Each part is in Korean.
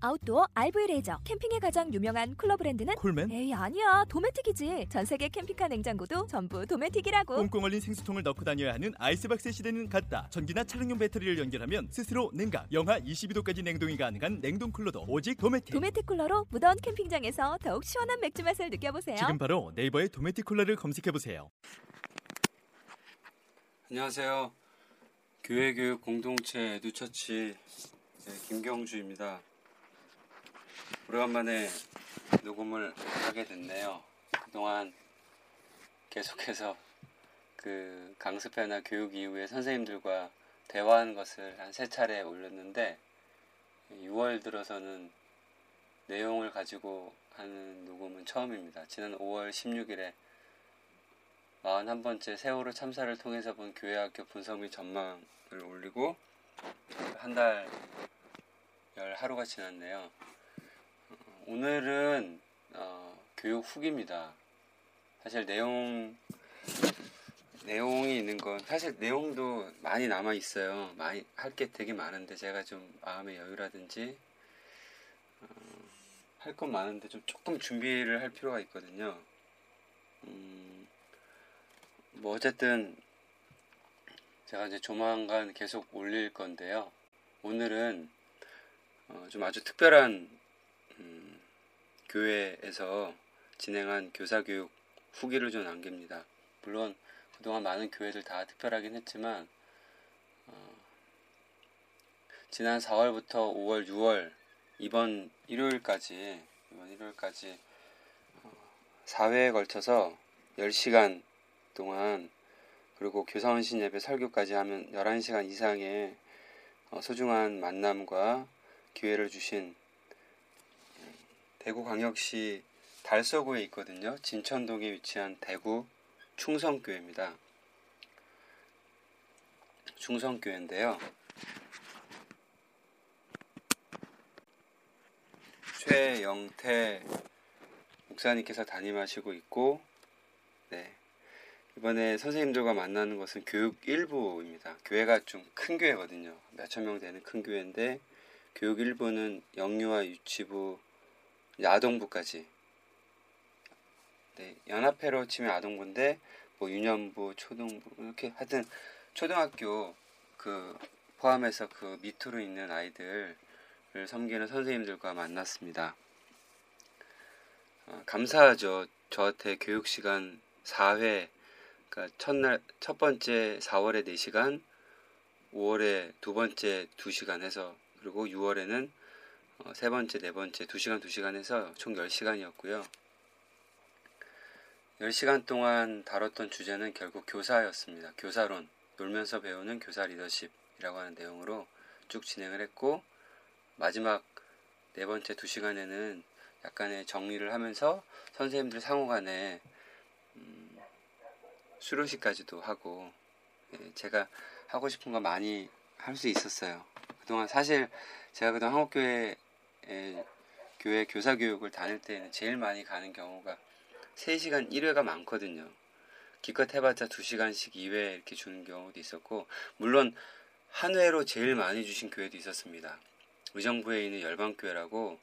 아웃도어 RV 레저 캠핑에 가장 유명한 쿨러 브랜드는 콜맨? 에이 아니야 도메틱이지 전 세계 캠핑카 냉장고도 전부 도메틱이라고 꽁꽁 얼린 생수통을 넣고 다녀야 하는 아이스박스 시대는 갔다. 전기나 차량용 배터리를 연결하면 스스로 냉각, 영하 22도까지 냉동이 가능한 냉동 쿨러도 오직 도메틱. 도메틱 쿨러로 무더운 캠핑장에서 더욱 시원한 맥주 맛을 느껴보세요 지금 바로 네이버에 도메틱 쿨러를 검색해 보세요. 안녕하세요. 교회교육 공동체 에듀처치 네, 김경주입니다. 오래간만에 녹음을 하게 됐네요. 그동안 계속해서 그 강습회나 교육 이후에 선생님들과 대화한 것을 한 세 차례 올렸는데 6월 들어서는 내용을 가지고 하는 녹음은 처음입니다. 지난 5월 16일에 41번째 세월호 참사를 통해서 본 교회학교 분석 및 전망을 올리고 한 달 열 하루가 지났네요. 어, 오늘은 어, 교육 후기입니다. 사실 내용 내용이 있는 건 사실 내용도 많이 남아 있어요. 많이 할 게 되게 많은데 제가 좀 마음의 여유라든지 어, 할건 많은데 좀 조금 준비를 할 필요가 있거든요. 음, 뭐 어쨌든 제가 이제 조만간 계속 올릴 건데요. 오늘은 어, 좀 아주 특별한 음, 교회에서 진행한 교사교육 후기를 좀 남깁니다. 물론 그동안 많은 교회들 다 특별하긴 했지만 어, 지난 4월부터 5월, 6월 이번 일요일까지 이번 일요일까지 어, 4회에 걸쳐서 10시간 동안 그리고 교사원 신 예배 설교까지 하면 11시간 이상의 어, 소중한 만남과 기회를 주신 대구광역시 달서구에 있거든요. 진천동에 위치한 대구 충성교회입니다. 충성교회인데요. 최영태 목사님께서 담임하시고 있고, 네. 이번에 선생님들과 만나는 것은 교육 일부입니다. 교회가 좀 큰 교회거든요. 몇천 명 되는 큰 교회인데, 교육 일부는 영유아 유치부, 아동부까지. 네, 연합회로 치면 아동부인데, 뭐 유년부, 초등부, 이렇게 하여튼 초등학교 그 포함해서 그 밑으로 있는 아이들을 섬기는 선생님들과 만났습니다. 어, 감사하죠. 저한테 교육 시간 4회, 그러니까 첫날 첫 번째 4월에 4시간, 5월에 두 번째 2시간 해서 그리고 6월에는 어, 세 번째, 네 번째 2시간 2시간 해서 총 10시간이었고요. 10시간 동안 다뤘던 주제는 결국 교사였습니다. 교사론, 놀면서 배우는 교사 리더십이라고 하는 내용으로 쭉 진행을 했고 마지막 네 번째 2시간에는 약간의 정리를 하면서 선생님들 상호 간에 음, 수료식까지도 하고 예, 제가 하고 싶은 거 많이 할 수 있었어요. 그동안 사실 제가 그동안 한국교회 교회 교사 교육을 다닐 때는 제일 많이 가는 경우가 3시간 1회가 많거든요. 기껏 해봤자 2시간씩 2회 이렇게 주는 경우도 있었고 물론 한 회로 제일 많이 주신 교회도 있었습니다. 의정부에 있는 열방교회라고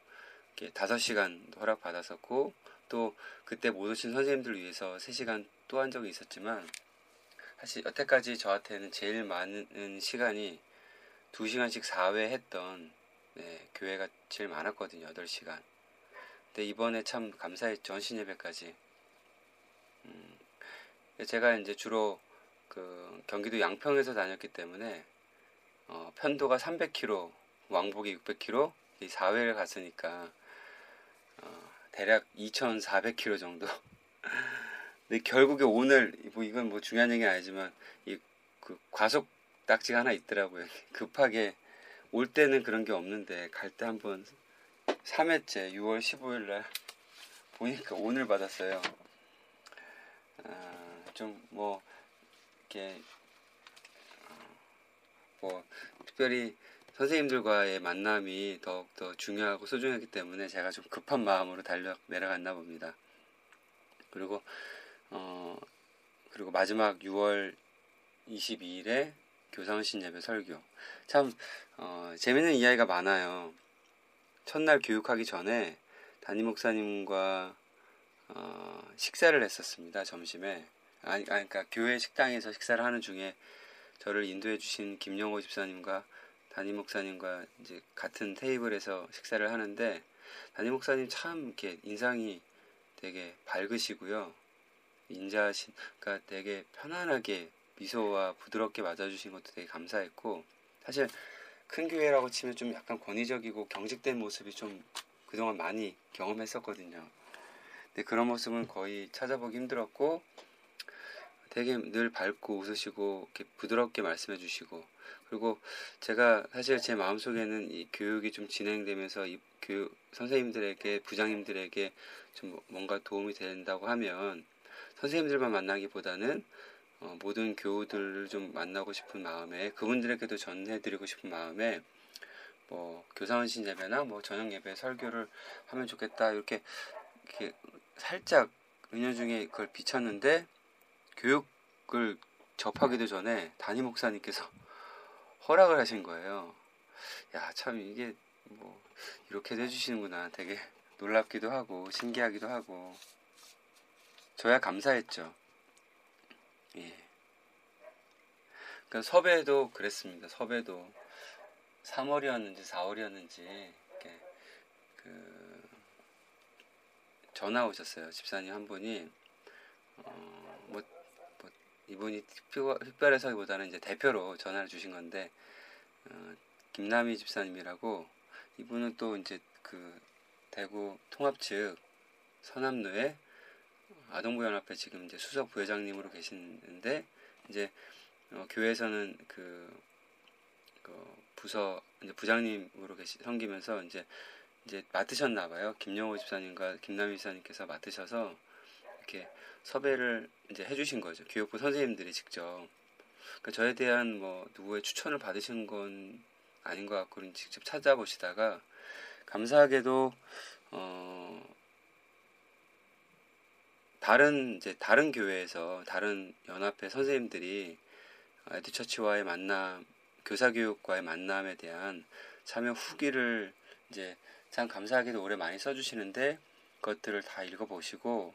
5시간 허락받았었고 또 그때 못 오신 선생님들을 위해서 3시간 또 한 적이 있었지만 사실 여태까지 저한테는 제일 많은 시간이 2시간씩 4회 했던 네, 교회가 제일 많았거든요. 8시간. 근데 이번에 참 감사했죠. 전신 예배까지. 음, 제가 이제 주로 그 경기도 양평에서 다녔기 때문에 어, 편도가 300km, 왕복이 600km, 이 4회를 갔으니까 어, 대략 2,400km 정도. 근데 결국에 오늘 뭐 이건 뭐 중요한 얘기는 아니지만 이 그 과속 딱지가 하나 있더라고요. 급하게 올 때는 그런 게 없는데 갈 때 한번 3회째 6월 15일 날 보니까 오늘 받았어요. 아, 좀뭐 이렇게 뭐 특별히 선생님들과의 만남이 더욱더 중요하고 소중하기 때문에 제가 좀 급한 마음으로 달려 내려갔나 봅니다. 그리고 어 그리고 마지막 6월 22일에 교사원신 예배 설교. 참 어, 재밌는 이야기가 많아요. 첫날 교육하기 전에 담임 목사님과 어, 식사를 했었습니다. 점심에. 아니, 아니, 그러니까 교회 식당에서 식사를 하는 중에 저를 인도해 주신 김영호 집사님과 담임 목사님과 이제 같은 테이블에서 식사를 하는데 담임 목사님 참 이렇게 인상이 되게 밝으시고요. 인자하신, 그러니까 되게 편안하게 미소와 부드럽게 맞아주신 것도 되게 감사했고 사실 큰 교회라고 치면 좀 약간 권위적이고 경직된 모습이 좀 그동안 많이 경험했었거든요. 근데 그런 모습은 거의 찾아보기 힘들었고 되게 늘 밝고 웃으시고 이렇게 부드럽게 말씀해 주시고 그리고 제가 사실 제 마음속에는 이 교육이 좀 진행되면서 이 교육 선생님들에게 부장님들에게 좀 뭔가 도움이 된다고 하면 선생님들만 만나기보다는 어, 모든 교우들을 좀 만나고 싶은 마음에 그분들에게도 전해드리고 싶은 마음에 뭐 교사원 신 예배나 뭐 저녁 예배 설교를 하면 좋겠다 이렇게 이렇게 살짝 은연 중에 그걸 비쳤는데 교육을 접하기도 전에 담임 목사님께서 허락을 하신 거예요. 야, 참 이게 뭐 이렇게도 해주시는구나. 되게 놀랍기도 하고 신기하기도 하고 저야 감사했죠. 예. 그러니까 섭외도 그랬습니다. 섭외도 3월이었는지 4월이었는지 그 전화 오셨어요. 집사님 한 분이 어, 뭐, 뭐 이분이 특별, 특별해서기보다는 이제 대표로 전화를 주신 건데 어, 김남희 집사님이라고 이분은 또 이제 그 대구 통합 측 서남로에 아동부연합회 지금 이제 수석 부회장님으로 계시는데 이제 어, 교회에서는 그, 그 부서 이제 부장님으로 계시 섬기면서 이제 이제 맡으셨나 봐요. 김영호 집사님과 김남희 집사님께서 맡으셔서 이렇게 섭외를 이제 해주신 거죠. 교육부 선생님들이 직접. 그러니까 저에 대한 뭐 누구의 추천을 받으신 건 아닌 것 같고 직접 찾아보시다가 감사하게도 어 다른 이제 다른 교회에서 다른 연합회 선생님들이 에듀처치와의 만남, 교사 교육과의 만남에 대한 참여 후기를 이제 참 감사하게도 오래 많이 써주시는데 그것들을 다 읽어보시고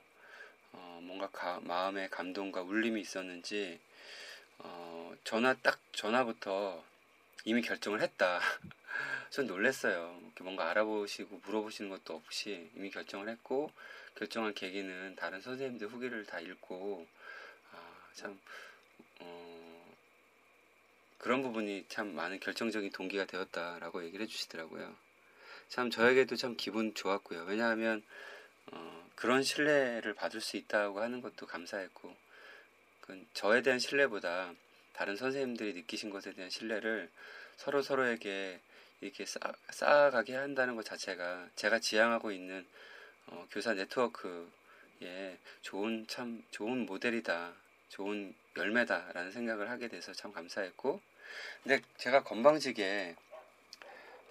어, 뭔가 가, 마음의 감동과 울림이 있었는지 어, 전화 딱 전화부터 이미 결정을 했다. 전 놀랬어요. 뭔가 알아보시고 물어보시는 것도 없이 이미 결정을 했고 결정한 계기는 다른 선생님들 후기를 다 읽고 아, 참 어, 그런 부분이 참 많은 결정적인 동기가 되었다라고 얘기를 해주시더라고요. 참 저에게도 참 기분 좋았고요. 왜냐하면 어, 그런 신뢰를 받을 수 있다고 하는 것도 감사했고 그 저에 대한 신뢰보다 다른 선생님들이 느끼신 것에 대한 신뢰를 서로 서로에게 이렇게 쌓, 쌓아가게 한다는 것 자체가 제가 지향하고 있는 어, 교사 네트워크에 좋은 참 좋은 모델이다, 좋은 열매다라는 생각을 하게 돼서 참 감사했고, 근데 제가 건방지게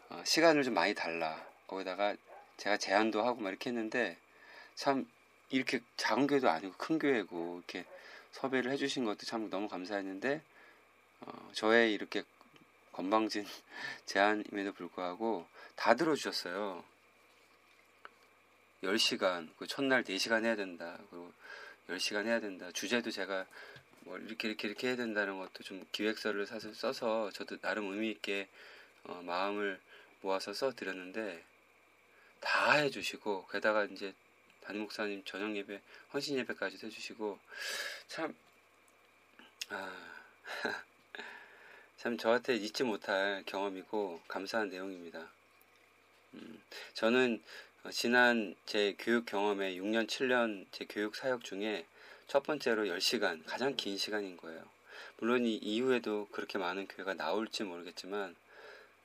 어, 시간을 좀 많이 달라 거기다가 제가 제안도 하고 막 이렇게 했는데 참 이렇게 작은 교회도 아니고 큰 교회고 이렇게 섭외를 해주신 것도 참 너무 감사했는데 어, 저의 이렇게 건방진 제안임에도 불구하고 다 들어주셨어요. 10시간, 그 첫날 4시간 해야 된다. 그리고 10시간 해야 된다. 주제도 제가 뭐 이렇게 이렇게 이렇게 해야 된다는 것도 좀 기획서를 사서 써서 저도 나름 의미 있게 어, 마음을 모아서 써 드렸는데 다 해주시고 게다가 이제 담임 목사님 저녁 예배, 헌신 예배까지 해주시고 참 아, 참 저한테 잊지 못할 경험이고 감사한 내용입니다. 음, 저는 어, 지난 제 교육 경험의 6년, 7년 제 교육 사역 중에 첫 번째로 10시간, 가장 긴 시간인 거예요. 물론 이 이후에도 그렇게 많은 교회가 나올지 모르겠지만,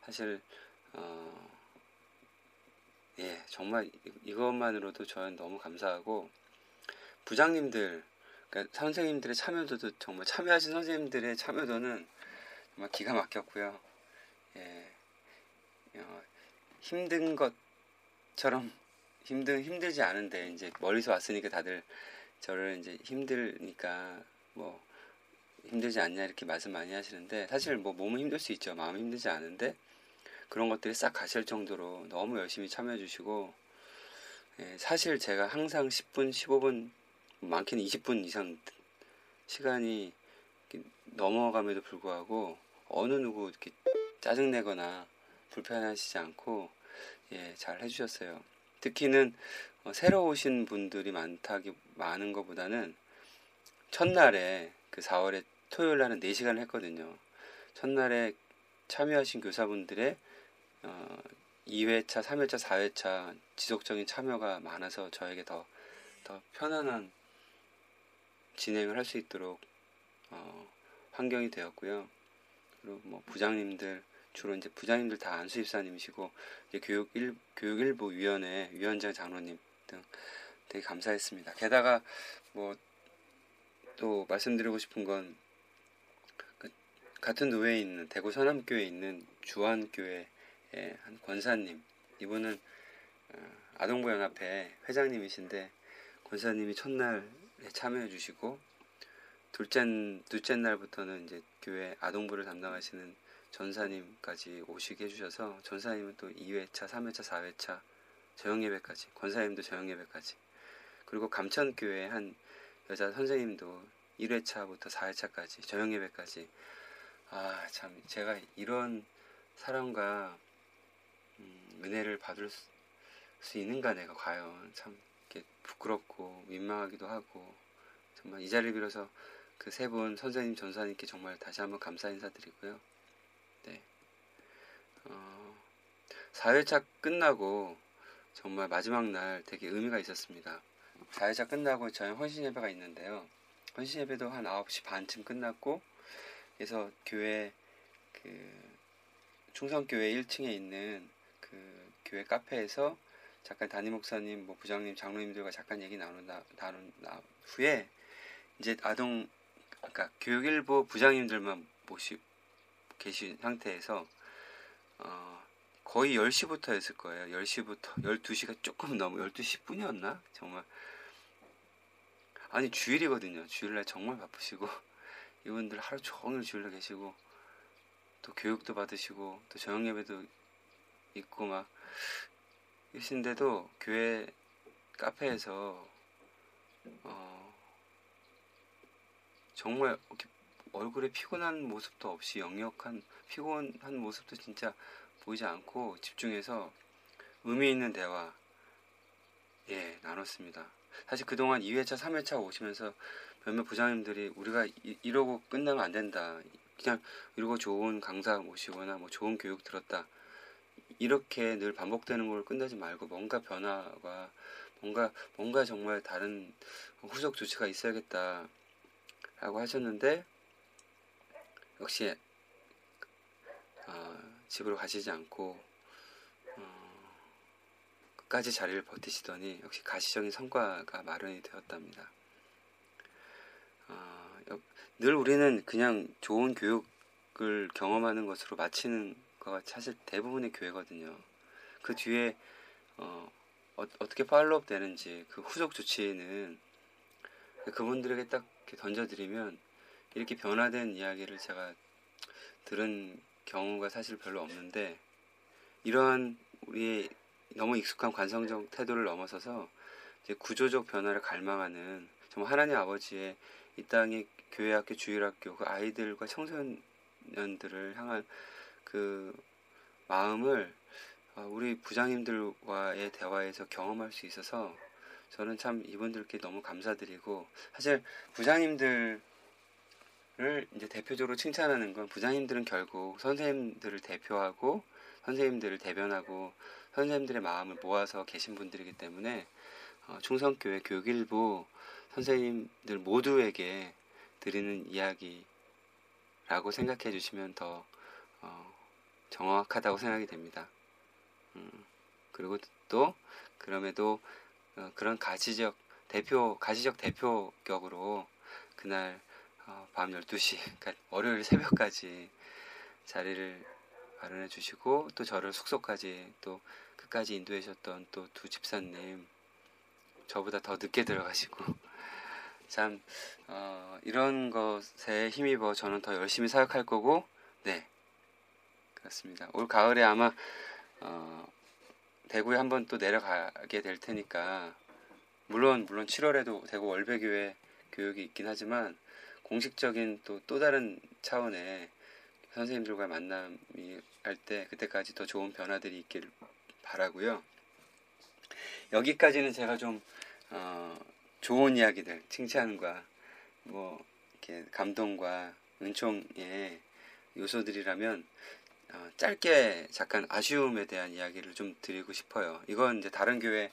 사실, 어, 예, 정말 이것만으로도 저는 너무 감사하고, 부장님들, 그러니까 선생님들의 참여도도 정말 참여하신 선생님들의 참여도는 정말 기가 막혔고요. 예, 어, 힘든 것 처럼 힘든 힘들지 않은데 이제 멀리서 왔으니까 다들 저를 이제 힘들니까 뭐 힘들지 않냐 이렇게 말씀 많이 하시는데 사실 뭐 몸은 힘들 수 있죠. 마음 힘들지 않은데 그런 것들이 싹 가실 정도로 너무 열심히 참여해 주시고 예, 사실 제가 항상 10분, 15분, 많게는 20분 이상 시간이 넘어감에도 불구하고 어느 누구 이렇게 짜증내거나 불편하시지 않고 예, 잘 해주셨어요. 특히는 어, 새로 오신 분들이 많다기 많은 것보다는 첫날에 그 4월에 토요일 날은 4시간을 했거든요. 첫날에 참여하신 교사분들의 어, 2회차, 3회차, 4회차 지속적인 참여가 많아서 저에게 더, 더 편안한 진행을 할 수 있도록 어, 환경이 되었고요. 그리고 뭐 부장님들 주로 이제 부장님들 다 안수입사님이시고 이제 교육 일 교육일부 위원회 위원장 장로님 등 되게 감사했습니다. 게다가 뭐 또 말씀드리고 싶은 건 그 같은 노회에 있는 대구 서남교에 있는 주안교회 한 권사님 이분은 어, 아동부 연합회 회장님이신데 권사님이 첫날에 참여해 주시고 둘째 둘째 날부터는 이제 교회 아동부를 담당하시는 전사님까지 오시게 해주셔서 전사님은 또 2회차, 3회차, 4회차 저녁예배까지 권사님도 저녁예배까지. 그리고 감천교회 한 여자 선생님도 1회차부터 4회차까지 저녁예배까지. 아 참 제가 이런 사랑과 음, 은혜를 받을 수, 수, 있는가 내가 과연. 참 이렇게 부끄럽고 민망하기도 하고 정말 이 자리를 빌어서 그 세 분 선생님 전사님께 정말 다시 한번 감사 인사드리고요. 네. 어, 4회차 끝나고 정말 마지막 날 되게 의미가 있었습니다. 4회차 끝나고 저희 헌신 예배가 있는데요. 헌신 예배도 한 9시 반쯤 끝났고 그래서 교회 그 충성교회 1층에 있는 그 교회 카페에서 잠깐 담임 목사님, 뭐 부장님, 장로님들과 잠깐 얘기 나눈 나눈 후에 이제 아동 그러니까 교육일부 부장님들만 모시 계신 상태에서 어, 거의 10시부터 했을 거예요. 10시부터 12시가 조금 넘어 12시 뿐이었나? 정말 아니 주일이거든요. 주일날 정말 바쁘시고 이분들 하루 종일 주일날 계시고 또 교육도 받으시고 또 저녁 예배도 있고 막 계신데도 교회 카페에서 어 정말 이렇게 얼굴에 피곤한 모습도 없이 역력한 피곤한 모습도 진짜 보이지 않고 집중해서 의미 있는 대화 예 나눴습니다. 사실 그동안 2회차, 3회차 오시면서 몇몇 부장님들이 우리가 이, 이러고 끝나면 안 된다. 그냥 이러고 좋은 강사 모시거나 뭐 좋은 교육 들었다. 이렇게 늘 반복되는 걸 끝내지 말고 뭔가 변화가 뭔가 뭔가 정말 다른 후속 조치가 있어야겠다. 라고 하셨는데 역시 어, 집으로 가시지 않고 어, 끝까지 자리를 버티시더니 역시 가시적인 성과가 마련이 되었답니다. 어, 늘 우리는 그냥 좋은 교육을 경험하는 것으로 마치는 거가 사실 대부분의 교회거든요. 그 뒤에 어, 어 떻게 팔로업 되는지 그 후속 조치는 그분들에게 딱 던져드리면 이렇게 변화된 이야기를 제가 들은 경우가 사실 별로 없는데 이러한 우리의 너무 익숙한 관성적 태도를 넘어서서 구조적 변화를 갈망하는 정말 하나님 아버지의 이 땅의 교회 학교 주일 학교 그 아이들과 청소년들을 향한 그 마음을 어, 우리 부장님들과의 대화에서 경험할 수 있어서 저는 참 이분들께 너무 감사드리고 사실 부장님들 을 이제 대표적으로 칭찬하는 건 부장님들은 결국 선생님들을 대표하고 선생님들을 대변하고 선생님들의 마음을 모아서 계신 분들이기 때문에 어, 충성교회 교육일부 선생님들 모두에게 드리는 이야기라고 생각해 주시면 더 어, 정확하다고 생각이 됩니다. 음, 그리고 또 그럼에도 어, 그런 가시적 대표 가시적 대표격으로 그날 어, 밤 12시 그러니까 월요일 새벽까지 자리를 마련해 주시고 또 저를 숙소까지 또 끝까지 인도해 주셨던 또 두 집사님 저보다 더 늦게 들어가시고 참 어, 이런 것에 힘입어 저는 더 열심히 사역할 거고 네 그렇습니다. 올 가을에 아마 어, 대구에 한번 또 내려가게 될 테니까 물론 물론 7월에도 대구 월배교회 교육이 있긴 하지만 공식적인 또 또 다른 차원의 선생님들과 만남이 할 때 그때까지 더 좋은 변화들이 있길 바라고요. 여기까지는 제가 좀 어, 좋은 이야기들 칭찬과 뭐 이렇게 감동과 은총의 요소들이라면 어, 짧게 잠깐 아쉬움에 대한 이야기를 좀 드리고 싶어요. 이건 이제 다른 교회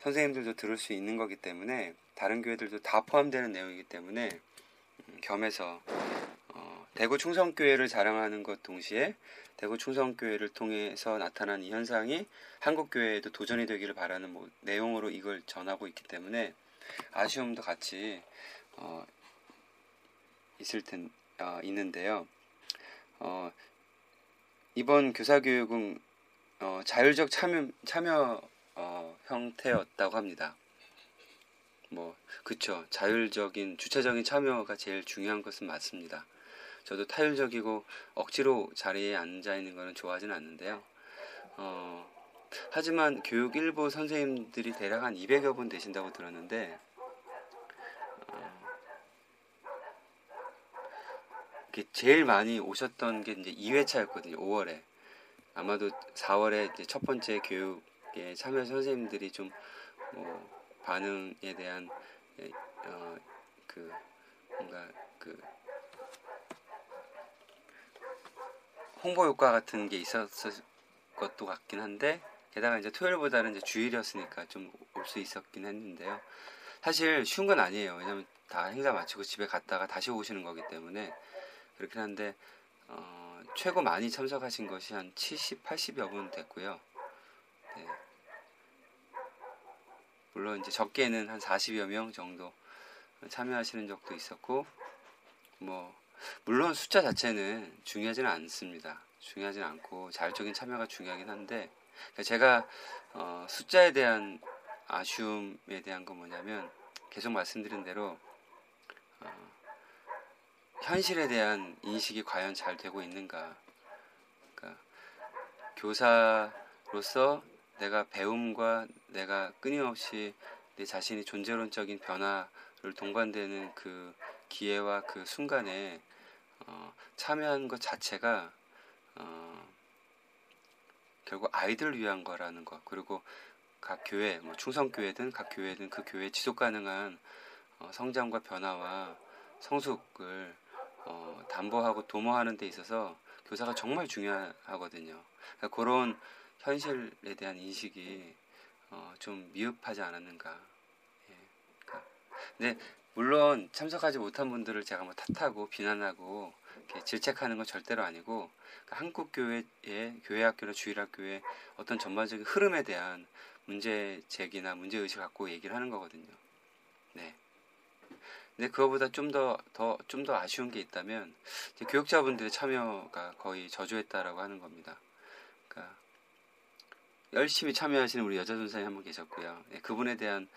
선생님들도 들을 수 있는 거기 때문에 다른 교회들도 다 포함되는 내용이기 때문에 음, 겸해서 어, 대구 충성교회를 자랑하는 것 동시에 대구 충성교회를 통해서 나타난 이 현상이 한국교회에도 도전이 되기를 바라는 뭐 내용으로 이걸 전하고 있기 때문에 아쉬움도 같이 어, 있을 텐 어, 있는데요. 어, 이번 교사교육은 어, 자율적 참여, 참여 어, 형태였다고 합니다. 뭐 그쵸 자율적인 주체적인 참여가 제일 중요한 것은 맞습니다. 저도 타율적이고 억지로 자리에 앉아 있는 것은 좋아하지는 않는데요. 어, 하지만 교육 일부 선생님들이 대략 한 200여 분 되신다고 들었는데 어, 제일 많이 오셨던 게 이제 2회차였거든요. 5월에 아마도 4월에 이제 첫 번째 교육에 참여 선생님들이 좀뭐 반응에 대한 어, 그 뭔가 그 홍보 효과 같은 게 있었을 것도 같긴 한데 게다가 이제 토요일보다는 이제 주일이었으니까 좀 올 수 있었긴 했는데요. 사실 쉬운 건 아니에요. 왜냐면 다 행사 마치고 집에 갔다가 다시 오시는 거기 때문에 그렇긴 한데 어, 최고 많이 참석하신 것이 한 70, 80여 분 됐고요. 네. 물론 이제 적게는 한 40여 명 정도 참여하시는 적도 있었고 뭐 물론 숫자 자체는 중요하지는 않습니다. 중요하지는 않고 자율적인 참여가 중요하긴 한데 그러니까 제가 어, 숫자에 대한 아쉬움에 대한 건 뭐냐면 계속 말씀드린 대로 어, 현실에 대한 인식이 과연 잘 되고 있는가. 그러니까 교사로서 내가 배움과 내가 끊임없이 내 자신이 존재론적인 변화를 동반되는 그 기회와 그 순간에 어, 참여한 것 자체가 어, 결국 아이들을 위한 거라는 것 그리고 각 교회 뭐 충성교회든 각 교회든 그 교회 지속 가능한 어, 성장과 변화와 성숙을 어, 담보하고 도모하는 데 있어서 교사가 정말 중요하거든요. 그러니까 그런 현실에 대한 인식이 어, 좀 미흡하지 않았는가. 예. 그러니까 근데 물론 참석하지 못한 분들을 제가 뭐 탓하고 비난하고 질책하는 건 절대로 아니고 그러니까 한국 교회의 교회학교나 주일학교의 어떤 전반적인 흐름에 대한 문제 제기나 문제 의식을 갖고 얘기를 하는 거거든요. 네. 근데 그거보다 좀더 더 좀 더 아쉬운 게 있다면 교육자분들의 참여가 거의 저조했다라고 하는 겁니다. 열심히 참여하시는 우리 여자 전사님 한 분 계셨고요. 네, 그분에 대한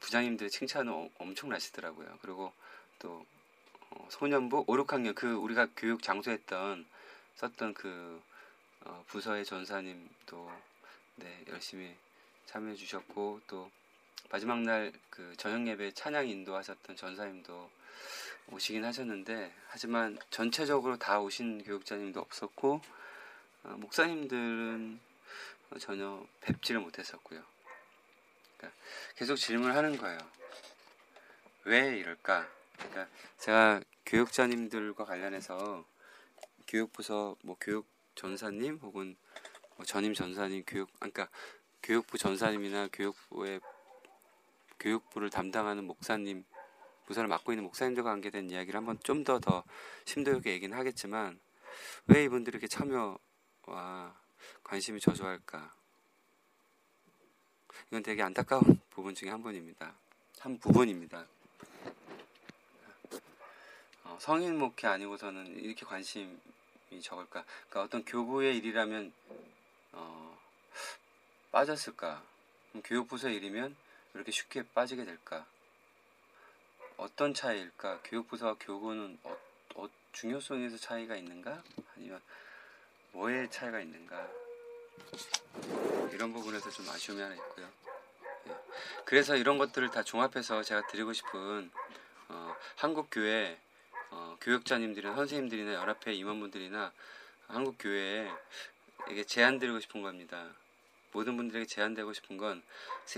부장님들의 칭찬은 엄청나시더라고요. 그리고 또 어, 소년부 5, 6학년 그 우리가 교육 장소했던 썼던 그 어, 부서의 전사님도 네, 열심히 참여해 주셨고 또 마지막 날 그 저녁 예배 찬양 인도하셨던 전사님도 오시긴 하셨는데 하지만 전체적으로 다 오신 교육자님도 없었고 어, 목사님들은 전혀 뵙지를 못했었고요. 그러니까 계속 질문하는 거예요. 왜 이럴까? 그러니까 제가 교육자님들과 관련해서 교육부서 뭐 교육 전사님 혹은 뭐 전임 전사님 교육 그러니까 교육부 전사님이나 교육부의 교육부를 담당하는 목사님 부서를 맡고 있는 목사님들과 관계된 이야기를 한번 좀 더더 심도 있게 얘기는 하겠지만 왜 이분들이 이렇게 참여와 관심이 저조할까? 이건 되게 안타까운 부분 중에 한 분입니다. 한 부분입니다. 어, 성인 목회 아니고서는 이렇게 관심이 적을까? 그러니까 어떤 교부의 일이라면 어, 빠졌을까? 교육부서 일이면 이렇게 쉽게 빠지게 될까? 어떤 차이일까? 교육부서와 교구는 어, 어, 중요성에서 차이가 있는가? 아니면 뭐에 차이가 있는가? 이런 부분에서 좀 아쉬움이 하나 있고요. 예. 그래서 이런 것들을 다 종합해서 제가 드리고 싶은 어, 한국 교회 어, 교육자님들이나 선생님들이나 연합회 임원분들이나 한국 교회에 이게 제안 드리고 싶은 겁니다. 모든 분들에게 제안되고 싶은 건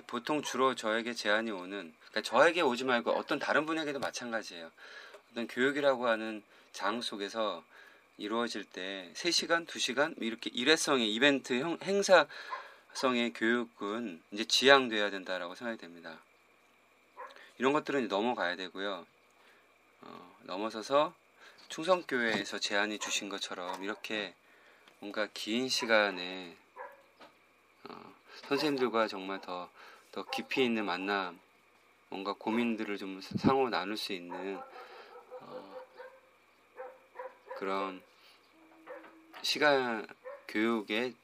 보통 주로 저에게 제안이 오는 그러니까 저에게 오지 말고 어떤 다른 분에게도 마찬가지예요. 어떤 교육이라고 하는 장 속에서 이루어질 때 3시간, 2시간 이렇게 일회성의 이벤트 형, 행사성의 교육은 이제 지양돼야 된다라고 생각이 됩니다. 이런 것들은 넘어가야 되고요. 어, 넘어서서 충성교회에서 제안이 주신 것처럼 이렇게 뭔가 긴 시간에 어, 선생님들과 정말 더, 더 깊이 있는 만남, 뭔가 고민들을 좀 상호 나눌 수 있는 어, 그런 시간 교육의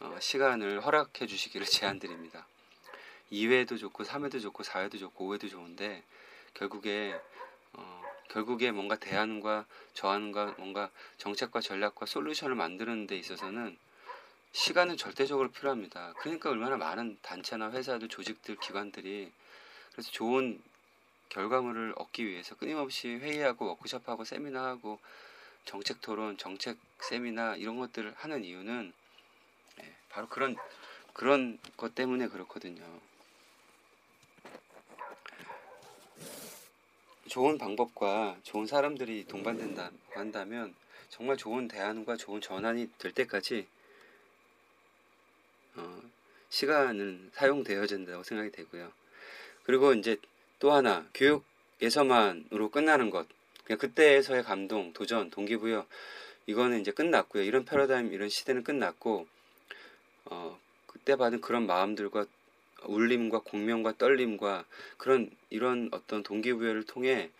어, 시간을 허락해 주시기를 제안드립니다. 2회도 좋고 3회도 좋고 4회도 좋고 5회도 좋은데 결국에 어, 결국에 뭔가 대안과 저안과 뭔가 정책과 전략과 솔루션을 만드는 데 있어서는 시간은 절대적으로 필요합니다. 그러니까 얼마나 많은 단체나 회사들, 조직들, 기관들이 그래서 좋은 결과물을 얻기 위해서 끊임없이 회의하고 워크숍하고 세미나하고 정책 토론, 정책 세미나 이런 것들을 하는 이유는 네, 바로 그런 그런 것 때문에 그렇거든요. 좋은 방법과 좋은 사람들이 동반된다 한다면 정말 좋은 대안과 좋은 전환이 될 때까지 어, 시간은 사용되어야 된다고 생각이 되고요. 그리고 이제 또 하나 교육에서만으로 끝나는 것 그냥 그때에서의 감동, 도전, 동기부여 이거는 이제 끝났고요. 이런 패러다임, 이런 시대는 끝났고 어, 그때 받은 그런 마음들과 울림과 공명과 떨림과 그런 이런 어떤 동기부여를 통해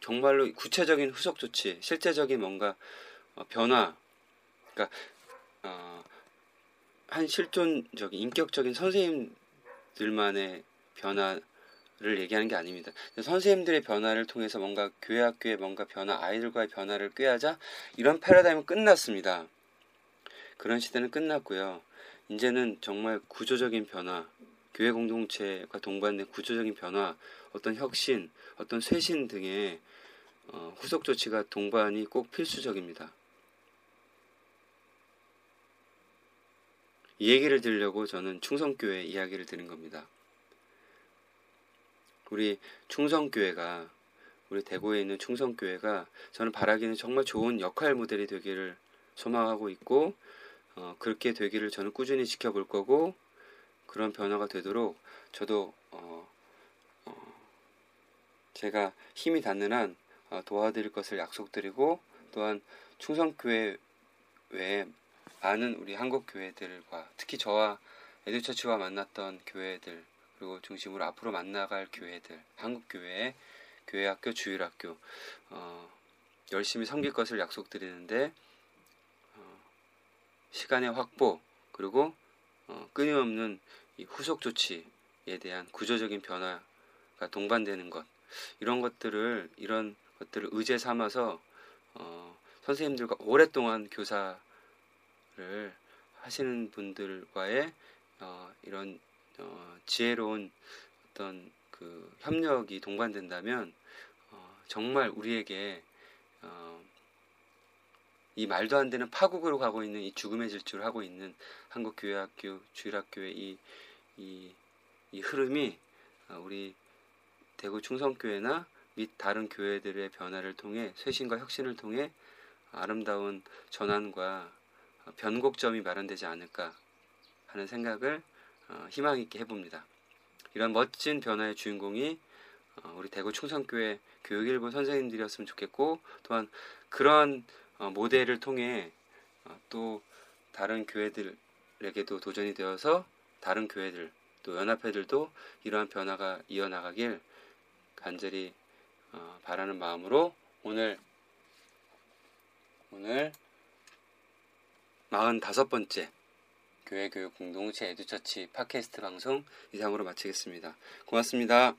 정말로 구체적인 후속 조치, 실제적인 뭔가 어, 변화, 그러니까 어, 한 실존적인 인격적인 선생님들만의 변화 를 얘기하는 게 아닙니다. 선생님들의 변화를 통해서 뭔가 교회 학교의 뭔가 변화, 아이들과의 변화를 꾀하자 이런 패러다임은 끝났습니다. 그런 시대는 끝났고요. 이제는 정말 구조적인 변화, 교회 공동체가 동반된 구조적인 변화, 어떤 혁신, 어떤 쇄신 등의 어, 후속 조치가 동반이 꼭 필수적입니다. 이 얘기를 들려고 저는 충성교회 이야기를 드린 겁니다. 우리 충성교회가 우리 대구에 있는 충성교회가 저는 바라기는 정말 좋은 역할 모델이 되기를 소망하고 있고 어, 그렇게 되기를 저는 꾸준히 지켜볼 거고 그런 변화가 되도록 저도 어, 어, 제가 힘이 닿는 한 어, 도와드릴 것을 약속드리고 또한 충성교회 외에 많은 우리 한국 교회들과 특히 저와 에듀처치와 만났던 교회들 그리고 중심으로 앞으로 만나갈 교회들 한국 교회 교회 학교 주일학교 어, 열심히 섬길 것을 약속드리는데 어, 시간의 확보 그리고 어, 끊임없는 이 후속 조치에 대한 구조적인 변화가 동반되는 것 이런 것들을 이런 것들을 의제 삼아서 어, 선생님들과 오랫동안 교사 를 하시는 분들과의 어, 이런 어, 지혜로운 어떤 그 협력이 동반된다면 어, 정말 우리에게 어, 이 말도 안 되는 파국으로 가고 있는 이 죽음의 질주를 하고 있는 한국 교회학교 주일학교의 이, 이, 이 흐름이 어, 우리 대구 충성교회나 및 다른 교회들의 변화를 통해 쇄신과 혁신을 통해 아름다운 전환과 변곡점이 마련되지 않을까 하는 생각을 어, 희망 있게 해봅니다. 이런 멋진 변화의 주인공이 어, 우리 대구 충성교회 교육일부 선생님들이었으면 좋겠고 또한 그런 어, 모델을 통해 또 다른 교회들에게도 도전이 되어서 다른 교회들 또 연합회들도 이러한 변화가 이어나가길 간절히 바라는 마음으로 오늘 오늘 45번째 교회 교육 공동체 에듀처치 팟캐스트 방송 이상으로 마치겠습니다. 고맙습니다.